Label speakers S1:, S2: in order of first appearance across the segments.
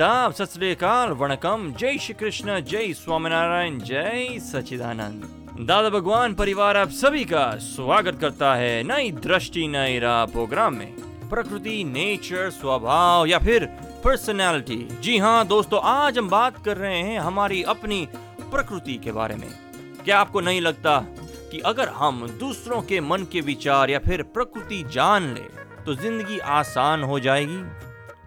S1: आदाब सत वणकम। जय श्री कृष्ण, जय स्वामीनारायण, जय सचिदानंद दादा भगवान, परिवार आप सभी का स्वागत करता है नई दृष्टि, नई राह प्रोग्राम में। प्रकृति, नेचर, स्वभाव या फिर पर्सनालिटी। जी हाँ दोस्तों, आज हम बात कर रहे हैं हमारी अपनी प्रकृति के बारे में। क्या आपको नहीं लगता कि अगर हम दूसरों के मन के विचार या फिर प्रकृति जान ले तो ज़िंदगी आसान हो जाएगी?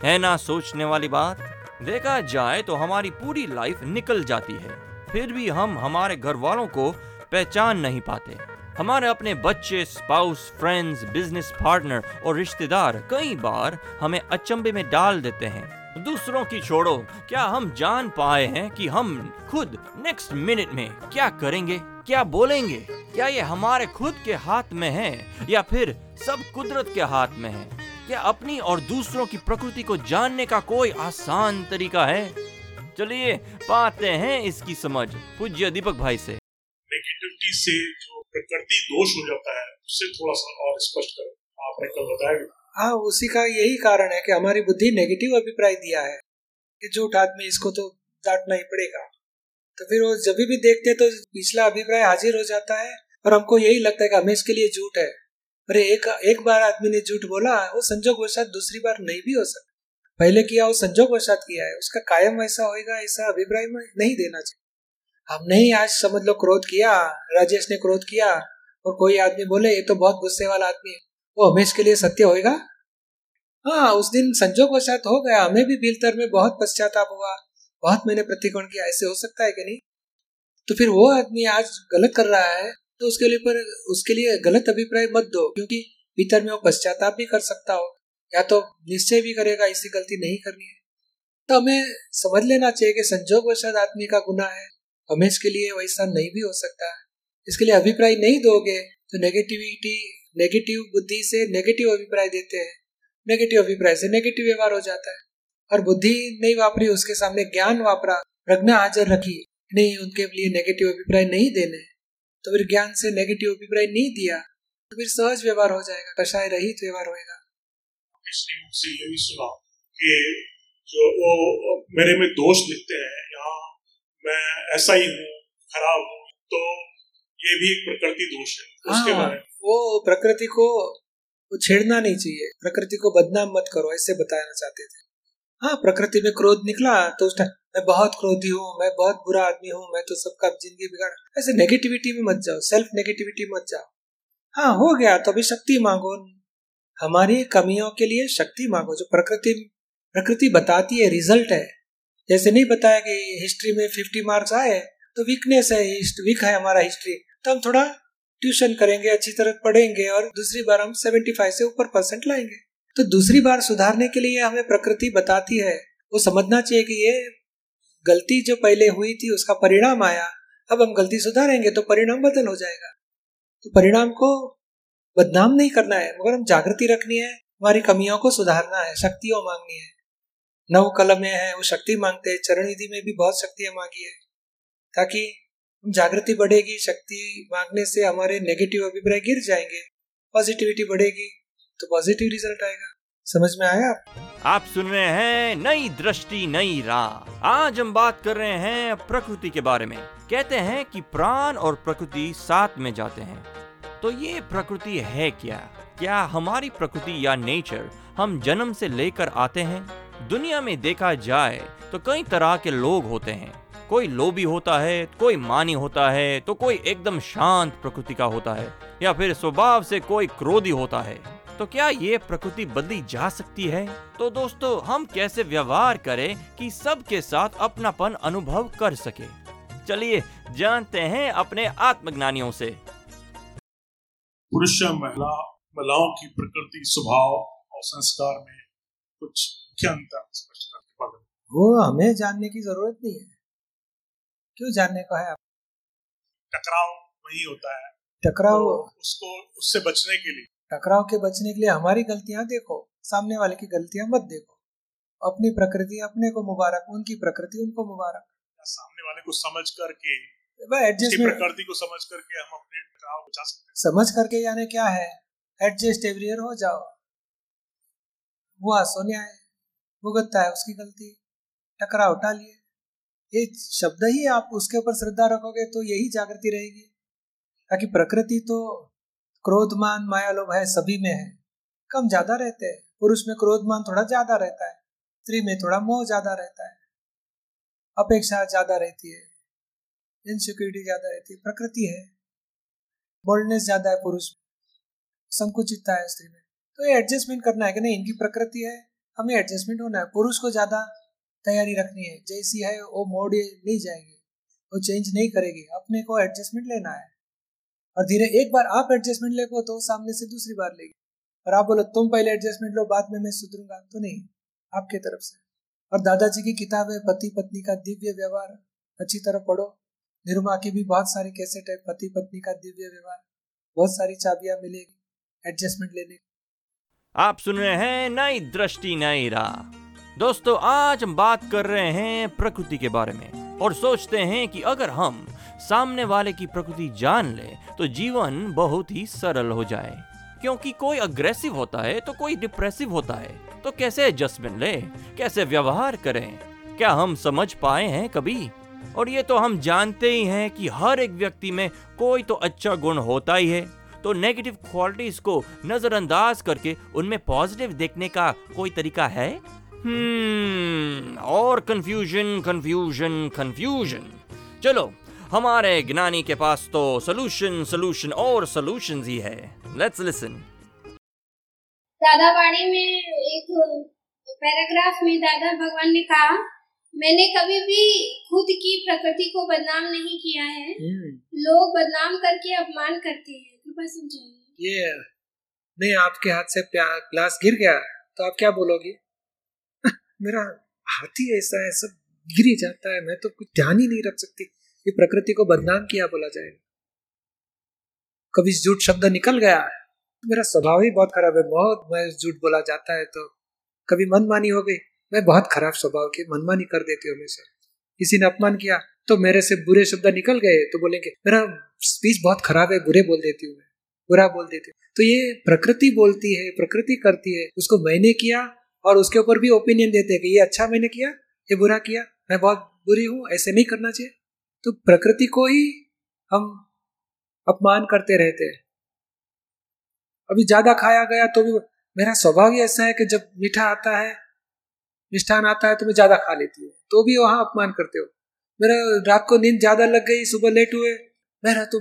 S1: है ना, सोचने वाली बात? देखा जाए तो हमारी पूरी लाइफ निकल जाती है। फिर भी हम हमारे घर वालों को पहचान नहीं पाते। हमारे अपने बच्चे स्पाउस फ्रेंड्स बिज़नेस पार्टनर और रिश्तेदार कई बार हमें अचंभे में डाल देते हैं। दूसरों की छोड़ो, क्या हम जान पाए हैं कि हम खुद नेक्स्ट मिनट में क्या करेंगे, क्या बोलेंगे? क्या ये हमारे खुद के हाथ में है या फिर सब कुदरत के हाथ में है? क्या अपनी और दूसरों की प्रकृति को जानने का कोई आसान तरीका है? चलिए पाते हैं इसकी समझ। पूज्य दीपक भाई से।
S2: नेगेटिविटी से जो प्रकृति दोष हो जाता है उससे थोड़ा सा और स्पष्ट करें। आपने कल बताया
S3: हाँ उसी का यही कारण है कि हमारी बुद्धि नेगेटिव अभिप्राय दिया है कि झूठ आदमी इसको तो डांटना ही पड़ेगा। तो फिर वो जब भी देखते तो पिछला अभिप्राय हाजिर हो जाता है और हमको यही लगता है कि हमें इसके लिए झूठ है। अरे, एक एक बार आदमी ने झूठ बोला, वो संजोग वशात दूसरी बार नहीं भी हो सकता। पहले किया, वो संजोग वशात किया है। उसका कायम ऐसा होएगा, ऐसा अभिप्राय में नहीं देना चाहिए। हमने ही आज समझ लो क्रोध किया, राजेश ने क्रोध किया, और कोई आदमी बोले, ये तो बहुत गुस्से वाला आदमी है। वो हमेश के लिए सत्य होएगा? हाँ उस दिन संजोग वशात हो गया। हमें भी भीतर में बहुत पश्चाताप हुआ। बहुत मैंने प्रतिकोण किया। ऐसे हो सकता है कि नहीं? तो फिर वो आदमी आज गलत कर रहा है। तो उसके लिए पर, उसके लिए गलत अभिप्राय मत दो, क्योंकि भीतर में वो पश्चाताप भी कर सकता हो। या तो निश्चय भी करेगा इसी गलती नहीं करनी है। तो हमें समझ लेना चाहिए कि संजोग वशात आदमी का गुना है। हमें इसके लिए वैसा नहीं भी हो सकता। इसके लिए अभिप्राय नहीं दोगे तो नेगेटिविटी नेगेटिव बुद्धि से नेगेटिव अभिप्राय देते हैं। नेगेटिव अभिप्राय से नेगेटिव व्यवहार हो जाता है। और बुद्धि नहीं वापरी, उसके सामने ज्ञान वापरा, प्रज्ञा हाजिर रखी, नहीं उनके लिए नेगेटिव अभिप्राय नहीं देने। तो फिर ज्ञान से नेगेटिव अभिप्राय नहीं दिया तो फिर सहज व्यवहार हो जाएगा कषाय रहित व्यवहार होएगा।
S2: से ये भी सुना कि जो वो मेरे में दोष दिखते हैं यहाँ मैं ऐसा ही हूँ खराब हूँ तो ये भी एक प्रकृति दोष है उसके
S3: हाँ,
S2: बारे
S3: वो प्रकृति को वो छेड़ना नहीं चाहिए प्रकृति को बदनाम मत करो ऐसे बताना चाहते थे। हाँ प्रकृति में क्रोध निकला तो उस टाइम मैं बहुत क्रोधी हूँ, मैं बहुत बुरा आदमी हूँ, मैं तो सबका ज़िंदगी बिगाड़। ऐसे नेगेटिविटी में मत जाओ सेल्फ नेगेटिविटी मत जाओ। हाँ हो गया तो अभी शक्ति मांगो। हमारी कमियों के लिए शक्ति मांगो, जो प्रकृति प्रकृति बताती है रिज़ल्ट है। जैसे नहीं बताया कि हिस्ट्री में फिफ्टी मार्क्स आए तो वीकनेस है वीक है हमारा हिस्ट्री तो हम थोड़ा ट्यूशन करेंगे, अच्छी तरह पढ़ेंगे और दूसरी बार हम सेवेंटी फाइव से ऊपर परसेंट लाएँगे। तो दूसरी बार सुधारने के लिए हमें प्रकृति बताती है। वो समझना चाहिए कि ये गलती जो पहले हुई थी, उसका परिणाम आया। अब हम गलती सुधारेंगे तो परिणाम बदल हो जाएगा। तो परिणाम को बदनाम नहीं करना है, मगर हम जागृति रखनी है, हमारी कमियों को सुधारना है, शक्तियों मांगनी है। नव कलम है, वो शक्ति मांगते हैं चरण निधि में भी बहुत शक्तियाँ मांगी है। ताकि हम जागृति बढ़ेगी, शक्ति मांगने से हमारे नेगेटिव अभिप्राय गिर जाएँगे पॉजिटिविटी बढ़ेगी तो पॉजिटिव रिज़ल्ट आएगा। समझ में आया आप
S1: आप सुन रहे हैं नई दृष्टि, नई राह। आज हम बात कर रहे हैं प्रकृति के बारे में। कहते हैं कि प्राण और प्रकृति साथ में जाते हैं। तो ये प्रकृति है क्या? क्या हमारी प्रकृति या नेचर हम जन्म से लेकर आते हैं? दुनिया में देखा जाए तो कई तरह के लोग होते हैं। कोई लोभी होता है, कोई मानी होता है तो कोई एकदम शांत प्रकृति का होता है, या फिर स्वभाव से कोई क्रोधी होता है। तो क्या ये प्रकृति बदली जा सकती है? तो दोस्तों हम कैसे व्यवहार करें कि सबके साथ अपनापन अनुभव कर सके? चलिए जानते हैं अपने आत्मज्ञानियों से।
S2: पुरुष महिला महिलाओं की प्रकृति स्वभाव और संस्कार में कुछ मुख्य अंतर स्पष्ट करके
S3: वो हमें जानने की ज़रूरत नहीं है। क्यों जानने का है? आप
S2: टकराव वही होता है।
S3: टकराव
S2: तो उसको उससे बचने के लिए
S3: टकराव के बचने के लिए हमारी गलतियाँ देखो सामने वाले की गलतियाँ मत देखो। अपनी प्रकृति अपने को मुबारक उनकी प्रकृति उनको मुबारक।
S2: सामने वाले को समझ करके प्रकृति को समझ करके हम अपने टकराव बचा सकते हैं।
S3: समझ करके यानी क्या है? एडजस्ट एवरियर हो जाओ। हुआ सोनिया है भुगतता है उसकी गलती टकराव टालिए। ये शब्द ही आप उसके ऊपर श्रद्धा रखोगे तो यही जागृति रहेगी। ताकि प्रकृति तो क्रोधमान माया लोभ है, सभी में है। कम ज़्यादा रहते हैं पुरुष में क्रोधमान थोड़ा ज़्यादा रहता है। स्त्री में थोड़ा मोह ज़्यादा रहता है। अपेक्षा ज़्यादा रहती है। इनसिक्योरिटी ज़्यादा रहती है। प्रकृति है। बोल्डनेस ज़्यादा है पुरुष में। संकुचितता है स्त्री में। तो ये एडजस्टमेंट करना है कि नहीं, इनकी प्रकृति है, हमें एडजस्टमेंट होना है। पुरुष को ज़्यादा तैयारी रखनी है। जैसी है, वो मोड़ नहीं जाएगी। वो चेंज नहीं करेगी। अपने को एडजस्टमेंट लेना है। और धीरे एक बार आप एडजस्टमेंट ले तो सामने से दूसरी बार लेगी। और आप बोलो, तुम पहले एडजस्टमेंट लो, बाद में मैं सुधरूँगा। तो नहीं, आपके तरफ़ से। और दादाजी की किताब है पति पत्नी का दिव्य व्यवहार। अच्छी तरह पढ़ो। निरुमा की भी बहुत सारी कैसेट है पति पत्नी का दिव्य व्यवहार। बहुत सारी चाबियाँ मिलेगी एडजस्टमेंट लेने
S1: आप सुन रहे हैं नई दृष्टि, नई राह। दोस्तों, आज हम बात कर रहे हैं प्रकृति के बारे में और सोचते हैं कि अगर हम सामने वाले की प्रकृति जान ले तो जीवन बहुत ही सरल हो जाए। क्योंकि कोई अग्रेसिव होता है तो कोई डिप्रेसिव होता है। तो कैसे एडजस्टमेंट ले? कैसे व्यवहार करें? क्या हम समझ पाए हैं कभी? और ये तो हम जानते ही हैं कि हर एक व्यक्ति में कोई तो अच्छा गुण होता ही है। तो नेगेटिव क्वालिटीज को नजरअंदाज करके उनमें पॉजिटिव देखने का कोई तरीका है? हम्म और कंफ्यूजन कंफ्यूजन कंफ्यूजन चलो हमारे ज्ञानी के पास तो सोल्यूशन सोल्यूशन और सोल्यूशन ही है। लेट्स लिसन
S4: दादा बाड़ी में एक पैराग्राफ में दादा भगवान ने कहा मैंने कभी भी खुद की प्रकृति को बदनाम नहीं किया है।
S3: हम्म,
S4: लोग बदनाम करके अपमान करते हैं। कृपा समझाइए।
S3: ये नहीं आपके हाथ से ग्लास गिर गया तो आप क्या बोलोगे? मेरा हाथ ही ऐसा है सब गिर ही जाता है मैं तो कुछ ध्यान ही नहीं रख सकती। ये प्रकृति को बदनाम किया बोला जाएगा कभी झूठ शब्द निकल गया तो मेरा स्वभाव ही बहुत खराब है। बहुत मैं झूठ बोला जाता है तो कभी मनमानी हो गई। मैं बहुत खराब स्वभाव की मनमानी कर देती हूँ हमेशा। किसी ने अपमान किया तो मेरे से बुरे शब्द निकल गए तो बोलेंगे, मेरा स्पीच बहुत खराब है, बुरे बोल देती हूँ मैं। बुरा बोल देती हूँ। तो ये प्रकृति बोलती है, प्रकृति करती है। उसको मैंने किया और उसके ऊपर भी ओपिनियन देते हैं कि ये अच्छा मैंने किया, ये बुरा किया। मैं बहुत बुरी हूँ, ऐसे नहीं करना चाहिए। तो प्रकृति को ही हम अपमान करते रहते हैं। अभी ज़्यादा खाया गया तो भी मेरा स्वभाव ही ऐसा है कि जब मीठा आता है, मिष्ठान आता है तो मैं ज़्यादा खा लेती हूँ। तो भी वहाँ अपमान करते हो। मेरा रात को नींद ज़्यादा लग गई, सुबह लेट हुए। मेरा तो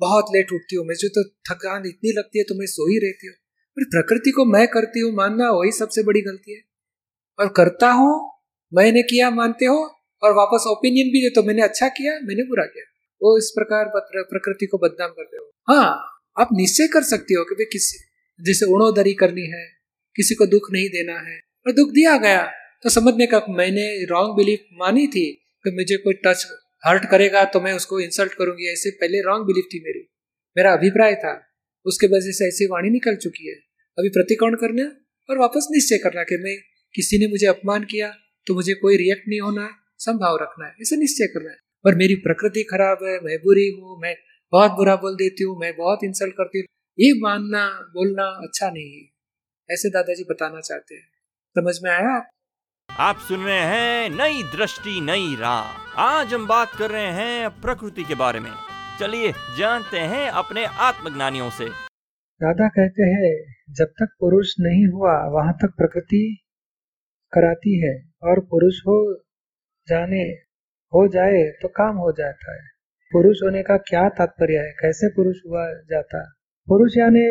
S3: बहुत लेट उठती हूँ। मुझे तो थकान इतनी लगती है तो मैं सो ही रहती हूँ। पर प्रकृति को मैं करती हूँ, मानना वही सबसे बड़ी गलती है। और करता हूँ, मैंने किया, मानते हो और वापस ओपिनियन भी दे तो मैंने अच्छा किया, मैंने बुरा किया। वो इस प्रकार प्रकृति को बदनाम करते हो। हाँ आप निश्चय कर सकते हो कि भाई किसी, जैसे उड़ोदरी करनी है, किसी को दुख नहीं देना है, और दुख दिया गया तो समझने का मैंने रॉन्ग बिलीफ मानी थी कि मुझे कोई टच हर्ट करेगा तो मैं उसको इंसल्ट करूँगी, ऐसे पहले रॉन्ग बिलीफ थी मेरी। मेरा अभिप्राय था, उसके वजह से ऐसी वाणी निकल चुकी है। अभी प्रतिकोण करना और वापस निश्चय करना कि मैं किसी ने मुझे अपमान किया तो मुझे कोई रिएक्ट नहीं होना संभाव रखना है इसे निश्चय करना है। पर मेरी प्रकृति खराब है मैं बुरी हूँ मैं बहुत बुरा बोल देती हूँ मैं बहुत इंसल्ट करती हूँ। ये मानना बोलना अच्छा नहीं है। ऐसे दादाजी बताना चाहते हैं। समझ में आया? आप
S1: आप सुन रहे हैं नई दृष्टि नई राह। आज हम बात कर रहे हैं प्रकृति के बारे में। चलिए जानते हैं अपने आत्मज्ञानियों से।
S3: दादा कहते हैं जब तक पुरुष नहीं हुआ वहाँ तक प्रकृति कराती है। और पुरुष हो जाने हो जाए तो काम हो जाता है। पुरुष होने का क्या तात्पर्य है? कैसे पुरुष हुआ जाता? पुरुष यानी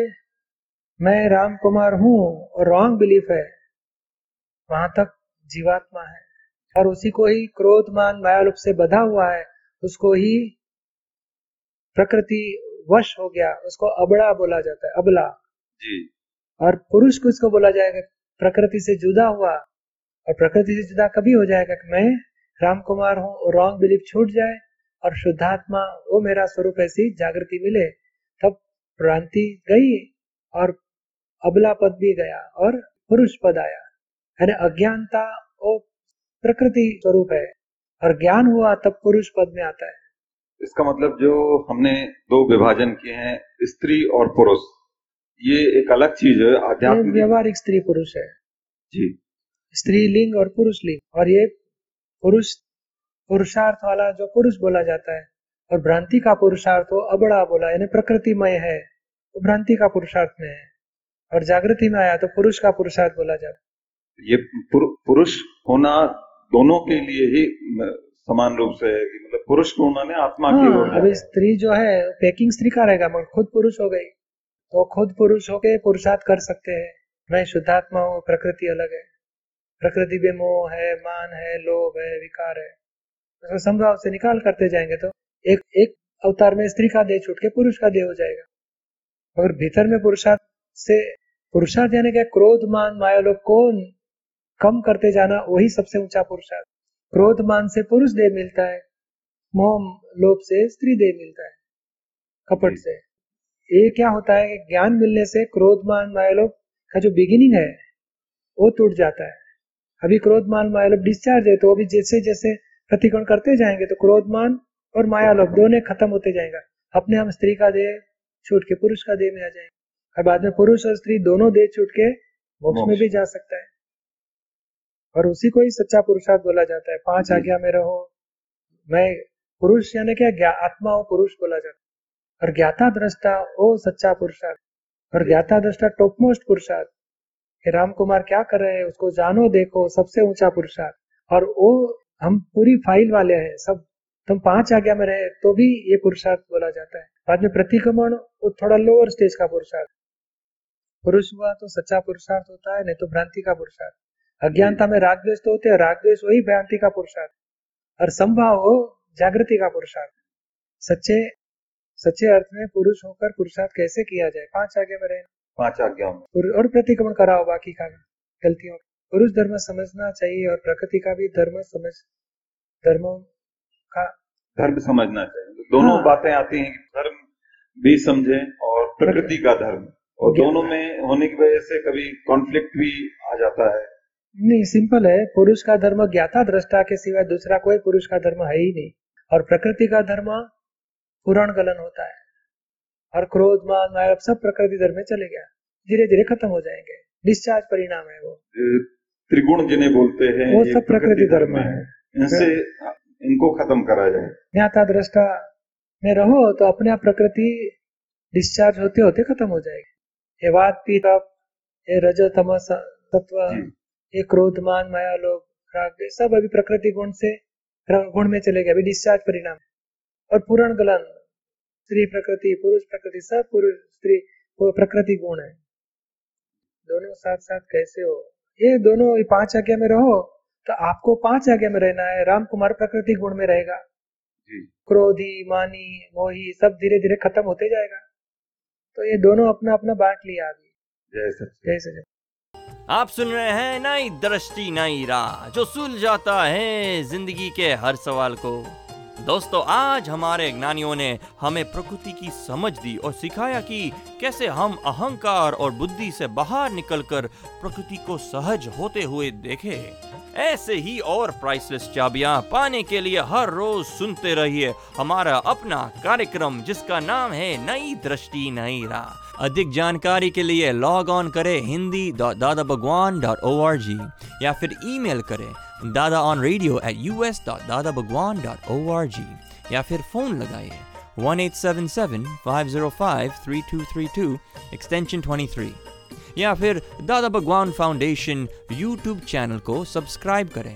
S3: मैं राम कुमार हूँ और रॉन्ग बिलीफ है। वहाँ तक जीवात्मा है और उसी को ही क्रोध मान मायालुप से बधा हुआ है। उसको ही प्रकृति वश हो गया। उसको अबड़ा बोला जाता है अबला।
S5: जी।
S3: और पुरुष को इसको बोला जाएगा प्रकृति से जुदा हुआ। और प्रकृति से जुदा कभी हो जाएगा कि मैं राम कुमार हूँ और रॉन्ग बिलीफ छूट जाए और शुद्धात्मा वो मेरा स्वरूप ऐसी जागृति मिले तब भ्रांति गई और अबला पद भी गया और पुरुष पद आया। यानी अज्ञानता वो प्रकृति स्वरूप है और ज्ञान हुआ तब पुरुष पद में आता है।
S5: इसका मतलब जो हमने दो विभाजन किए हैं स्त्री और पुरुष ये एक अलग चीज़ है आध्यात्मिक।
S3: व्यवहारिक स्त्री पुरुष है।
S5: जी।
S3: स्त्री लिंग और पुरुष लिंग और ये पुरुष पुरुषार्थ वाला जो पुरुष बोला जाता है और भ्रांति का पुरुषार्थ वो अबड़ा बोला यानी प्रकृतिमय है वो भ्रांति का पुरुषार्थ में है। और जागृति में आया तो पुरुष का पुरुषार्थ बोला जाता है।
S5: ये पुर, पुरुष होना दोनों के लिए ही समान रूप से है मतलब पुरुष को उन्होंने आत्मा
S3: हाँ,
S5: ओर
S3: अभी स्त्री जो है पैकिंग स्त्री का रहेगा मगर खुद पुरुष हो गई। तो खुद पुरुष होके पुरुषार्थ कर सकते हैं। मैं शुद्धात्मा हूँ प्रकृति अलग है। प्रकृति में मोह है, मान है, लोभ है, विकार है। उसको संभाव से निकाल करते जाएँगे तो एक एक अवतार में स्त्री का देह छूट के पुरुष का देह हो जाएगा। मगर भीतर में पुरुषार्थ से, पुरुषार्थ यानी क्या? क्रोध, मान, माया लोग कौन कम करते जाना, वही सबसे ऊँचा पुरुषार्थ। क्रोध, मान से पुरुष देह मिलता है, मोह, लोभ से स्त्री देह मिलता है, कपट से। ये क्या होता है कि ज्ञान मिलने से क्रोध, मान मायालोभ का जो बिगिनिंग है, वो टूट जाता है। अभी क्रोध मान मायालोभ डिस्चार्ज है तो अभी जैसे जैसे प्रतिकोण करते जाएँगे तो क्रोध मान और मायालोभ दोनों खत्म होते जाएगा। अपने हम स्त्री का देह छूट के पुरुष का देह में आ जाएँगे। और बाद में पुरुष और स्त्री दोनों देह छूट के मोक्ष में भी जा सकता है। और उसी को ही सच्चा पुरुषार्थ बोला जाता है। पाँच आज्ञा में रहो मैं पुरुष यानी क्या? आत्मा हो पुरुष बोला जाता है। और ज्ञाता दृष्टा वो सच्चा पुरुषार्थ। और ज्ञाता दृष्टा टॉप मोस्ट पुरुषार्थ। राम कुमार क्या कर रहे हैं, उसको जानो, देखो, सबसे ऊँचा पुरुषार्थ। और वो, हम पूरी फ़ाइल वाले हैं, सब, तुम पाँच आज्ञा में रहे तो भी ये पुरुषार्थ बोला जाता है। बाद में प्रतिक्रमण, वो थोड़ा लोअर स्टेज का पुरुषार्थ। पुरुष हुआ तो सच्चा पुरुषार्थ होता है, नहीं तो भ्रांति का पुरुषार्थ। अज्ञानता में राग द्वेष तो होते हैं राग द्वेष वही भ्रांति का पुरुषार्थ। और संभाव हो, जागृति का पुरुषार्थ। सच्चे सच्चे अर्थ में पुरुष होकर पुरुषार्थ कैसे किया जाए? पाँच आगे में रहना
S5: पाँच आज्ञाओं में।
S3: और प्रतिक्रमण कराओ बाकी का गलतियों पुरुष धर्म समझना चाहिए और प्रकृति का भी धर्म समझ धर्मों का।
S5: धर्म समझना चाहिए। दोनों हाँ। बातें आती हैं कि धर्म भी समझे और प्रकृति का धर्म। और दोनों में होने की वजह से कभी कॉन्फ्लिक्ट भी आ जाता है।
S3: नहीं सिंपल है। पुरुष का धर्म ज्ञाता दृष्टा के सिवाय दूसरा कोई पुरुष का धर्म है ही नहीं। और प्रकृति का धर्म पुराण गलन होता है। और क्रोध मान माया सब प्रकृति धर्म में चले गया। धीरे धीरे खत्म हो जाएँगे। डिस्चार्ज परिणाम है वो।
S5: त्रिगुण जिन्हें बोलते हैं
S3: वो सब प्रकृति धर्म है।
S5: इनसे इनको खत्म करा जाए।
S3: ज्ञाता दृष्टा में रहो तो अपने आप प्रकृति डिस्चार्ज होते होते खत्म हो जाएगी। ये वाद पीत ये रजो तमस तत्व ये क्रोध मान माया लोग राग सब अभी प्रकृति गुण से गुण में चले गए अभी डिस्चार्ज परिणाम। और पूर्ण गलन स्त्री प्रकृति पुरुष प्रकृति सब पुरुष स्त्री प्रकृति गुण है। दोनों साथ साथ कैसे हो? ये दोनों पाँच आज्ञा में रहो तो आपको पाँच आज्ञा में रहना है। राम कुमार प्रकृति गुण में रहेगा। क्रोधी मानी मोही सब धीरे धीरे खत्म होते जाएगा। तो ये दोनों अपना अपना बांट लिया अभी।
S5: जय सच जय सच
S1: आप सुन रहे हैं नई दृष्टि नई राह। जो सुल जाता है ज़िंदगी के हर सवाल को। दोस्तों, आज हमारे ज्ञानियों ने हमें प्रकृति की समझ दी और सिखाया कि कैसे हम अहंकार और बुद्धि से बाहर निकलकर प्रकृति को सहज होते हुए देखे। ऐसे ही और प्राइसलेस चाबियाँ पाने के लिए हर रोज सुनते रहिए हमारा अपना कार्यक्रम, जिसका नाम है नई दृष्टि, नई राह। अधिक जानकारी के लिए लॉग ऑन करें Hindi dot Dada Bhagwan dot O R G या फिर ईमेल करें Dada on radio at U S dot Dada Bhagwan dot O R G या फिर फ़ोन लगाइए one eight seven seven five zero five three two three two extension twenty three या फिर Dada Bhagwan foundation YouTube channel को subscribe करें।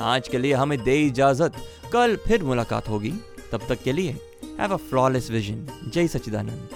S1: आज के लिए हमें दे इजाज़त। कल फिर मुलाकात होगी। तब तक के लिए हैव अ फ्लॉलेस विजन जय सचिदानंद